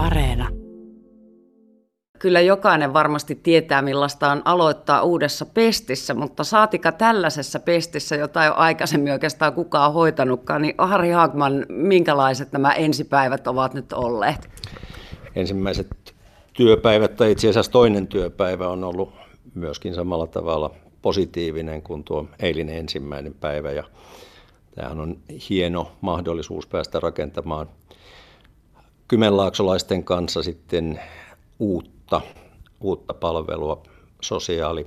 Areena. Kyllä jokainen varmasti tietää, millaista on aloittaa uudessa pestissä, mutta saatika tällaisessa pestissä, jota ei ole aikaisemmin oikeastaan kukaan hoitanutkaan, niin Harri Haagman, minkälaiset nämä ensipäivät ovat nyt olleet? Ensimmäiset työpäivät, tai itse asiassa toinen työpäivä on ollut myöskin samalla tavalla positiivinen kuin tuo eilinen ensimmäinen päivä. Ja tämähän on hieno mahdollisuus päästä rakentamaan kymenlaaksolaisten kanssa sitten uutta, uutta palvelua sosiaali-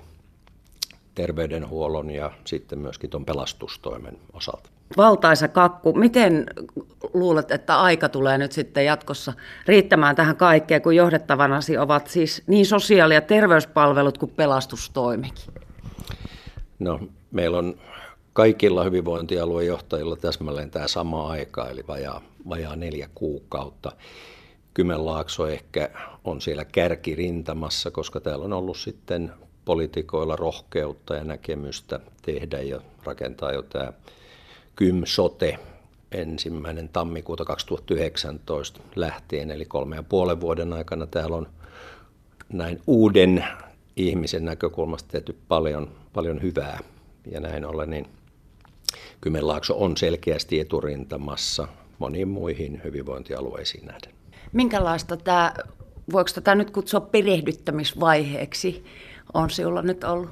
terveydenhuollon ja sitten myöskin tuon pelastustoimen osalta. Valtaisa kakku. Miten luulet, että aika tulee nyt sitten jatkossa riittämään tähän kaikkeen, kun johdettavanasi ovat siis niin sosiaali- ja terveyspalvelut kuin pelastustoimikin? No, meillä on kaikilla hyvinvointialuejohtajilla täsmälleen tämä sama aika, eli vajaa, vajaa neljä kuukautta. Kymenlaakso ehkä on siellä kärkirintamassa, koska täällä on ollut sitten poliitikoilla rohkeutta ja näkemystä tehdä ja rakentaa jo tämä Kym Sote ensimmäinen tammikuuta 2019 lähtien, eli kolme ja puolen vuoden aikana täällä on näin uuden ihmisen näkökulmasta tehty paljon, paljon hyvää. Ja näin ollen niin Kymenlaakso on selkeästi eturintamassa moniin muihin hyvinvointialueisiin nähden. Minkälaista tämä, voiko tätä nyt kutsua perehdyttämisvaiheeksi, on sinulla nyt ollut?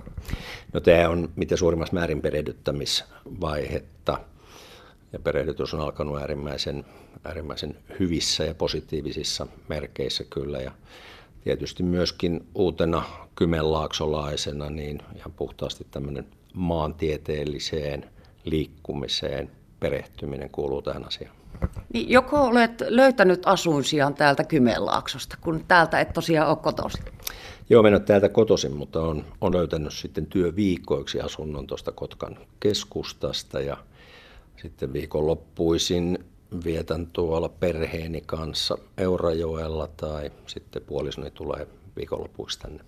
No tämä on mitä suurimmassa määrin perehdyttämisvaihetta. Ja perehdytys on alkanut äärimmäisen, äärimmäisen hyvissä ja positiivisissa merkeissä kyllä. Ja tietysti myöskin uutena kymenlaaksolaisena niin ihan puhtaasti tämmöinen maantieteelliseen liikkumiseen perehtyminen kuuluu tähän asiaan. Niin joko olet löytänyt asuinsijan täältä Kymenlaaksosta, kun täältä et tosiaan ole kotoisin? Joo, en täältä kotoisin, mutta on, on löytänyt sitten työviikkoiksi asunnon tuosta Kotkan keskustasta ja sitten viikonloppuisin vietän tuolla perheeni kanssa Eurajoella tai sitten puolisoni tulee viikonlopuiksi tänne.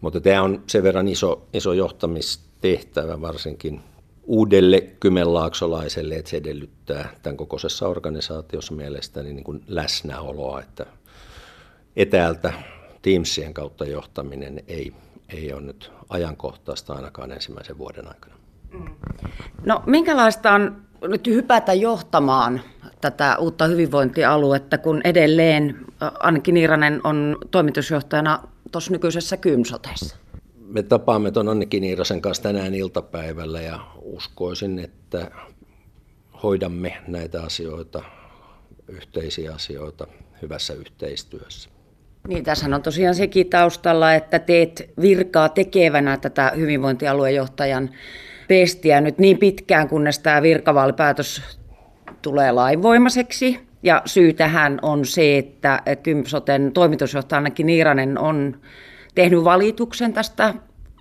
Mutta tämä on sen verran iso, iso johtamistehtävä varsinkin uudelle kymenlaaksolaiselle, että se edellyttää tämän kokoisessa organisaatiossa mielestäni niin kuin läsnäoloa, että etäältä Teamsien kautta johtaminen ei, ei ole nyt ajankohtaista ainakaan ensimmäisen vuoden aikana. No minkälaista on nyt hypätä johtamaan tätä uutta hyvinvointialuetta, kun edelleen Annikki Niiranen on toimitusjohtajana tuossa nykyisessä Kymsotessa? Me tapaamme tuon Annikki Niirasen kanssa tänään iltapäivällä ja uskoisin, että hoidamme näitä asioita, yhteisiä asioita hyvässä yhteistyössä. Niin, tässä on tosiaan sekin taustalla, että teet virkaa tekevänä tätä hyvinvointialuejohtajan pestiä nyt niin pitkään, kunnes tämä virkavaalipäätös tulee lainvoimaiseksi. Ja syy tähän on se, että Kympsoten toimitusjohtaja Annakin Niiranen on tehnyt valituksen tästä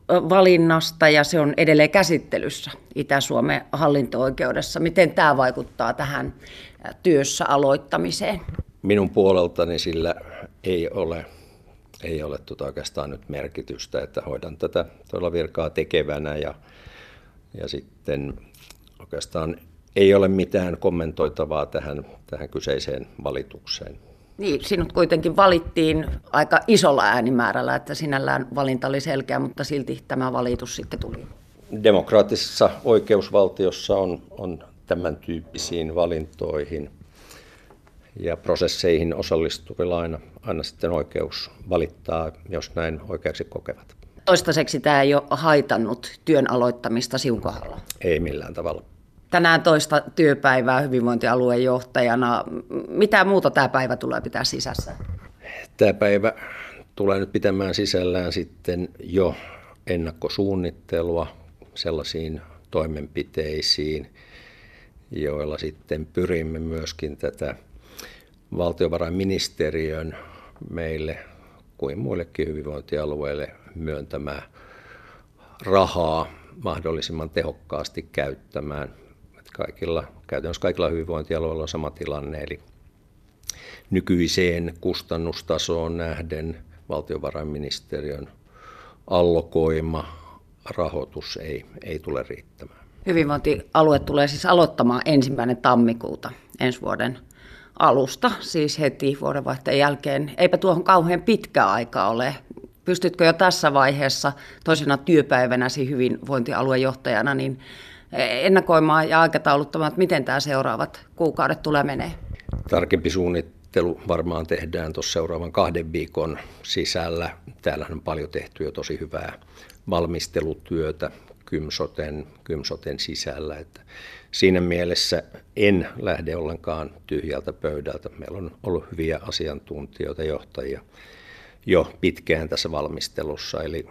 valinnasta ja se on edelleen käsittelyssä Itä-Suomen hallinto-oikeudessa. Miten tämä vaikuttaa tähän työssä aloittamiseen? Minun puoleltani sillä ei ole, ei ole tuota oikeastaan nyt merkitystä, että hoidan tätä tuolla virkaa tekevänä ja, ja sitten oikeastaan ei ole mitään kommentoitavaa tähän, tähän kyseiseen valitukseen. Niin, sinut kuitenkin valittiin aika isolla äänimäärällä, että sinällään valinta oli selkeä, mutta silti tämä valitus sitten tuli. Demokraattisessa oikeusvaltiossa on, on tämän tyyppisiin valintoihin ja prosesseihin osallistuvilla aina, aina sitten oikeus valittaa, jos näin oikeaksi kokevat. Toistaiseksi tämä ei ole haitannut työn aloittamista sinun kohdalla? Ei millään tavalla tänään toista työpäivää hyvinvointialueen johtajana. Mitä muuta tämä päivä tulee pitää sisässä? Tämä päivä tulee nyt pitämään sisällään sitten jo ennakkosuunnittelua sellaisiin toimenpiteisiin, joilla sitten pyrimme myöskin tätä valtiovarainministeriön meille kuin muillekin hyvinvointialueille myöntämää rahaa mahdollisimman tehokkaasti käyttämään kaikilla, käytännössä kaikilla hyvinvointialueilla on sama tilanne, eli nykyiseen kustannustasoon nähden valtiovarainministeriön allokoima rahoitus ei, ei tule riittämään. Hyvinvointialue tulee siis aloittamaan ensimmäinen tammikuuta ensi vuoden alusta, siis heti vuodenvaihteen jälkeen. Eipä tuohon kauhean pitkä aika ole. Pystytkö jo tässä vaiheessa toisena työpäivänäsi hyvinvointialuejohtajana niin ennakoimaan ja aikatauluttamaan, että miten tämä seuraavat kuukaudet tulee menee? Tarkempi suunnittelu varmaan tehdään tuossa seuraavan kahden viikon sisällä. Täällähän on paljon tehty jo tosi hyvää valmistelutyötä Kymsoten, Kymsoten sisällä. Että siinä mielessä en lähde ollenkaan tyhjältä pöydältä. Meillä on ollut hyviä asiantuntijoita, johtajia jo pitkään tässä valmistelussa. Eli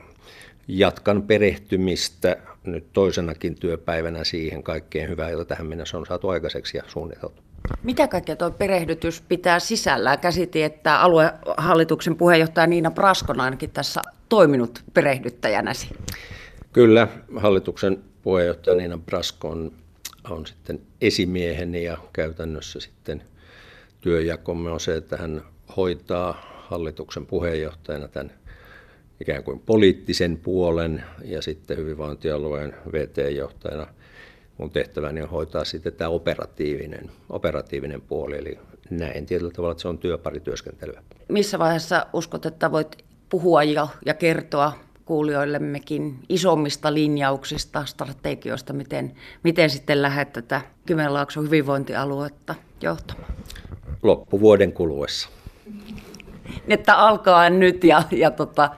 jatkan perehtymistä nyt toisenakin työpäivänä siihen kaikkeen hyvään, jota tähän mennessä on saatu aikaiseksi ja suunniteltu. Mitä kaikkea tuo perehdytys pitää sisällään? Käsitin, että aluehallituksen puheenjohtaja Niina Praskon ainakin tässä toiminut perehdyttäjänäsi. Kyllä, hallituksen puheenjohtaja Niina Prasko on, on sitten esimieheni ja käytännössä sitten työjakomme on se, että hän hoitaa hallituksen puheenjohtajana tämän ikään kuin poliittisen puolen ja sitten hyvinvointialueen VT-johtajana mun tehtäväni on hoitaa sitten tämä operatiivinen, operatiivinen puoli, eli näin tietyllä tavalla, että se on työparityöskentelyä. Missä vaiheessa uskot, että voit puhua ja, ja kertoa kuulijoillemmekin isommista linjauksista, strategioista, miten, miten sitten lähdet tätä Kymenlaakson hyvinvointialuetta johtamaan? Loppuvuoden kuluessa. Että alkaa nyt ja, ja tota,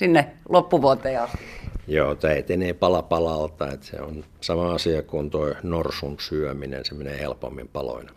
sinne loppuvuoteen asti. Joo, tämä etenee pala palalta, että se on sama asia kuin tuo norsun syöminen, se menee helpommin paloina.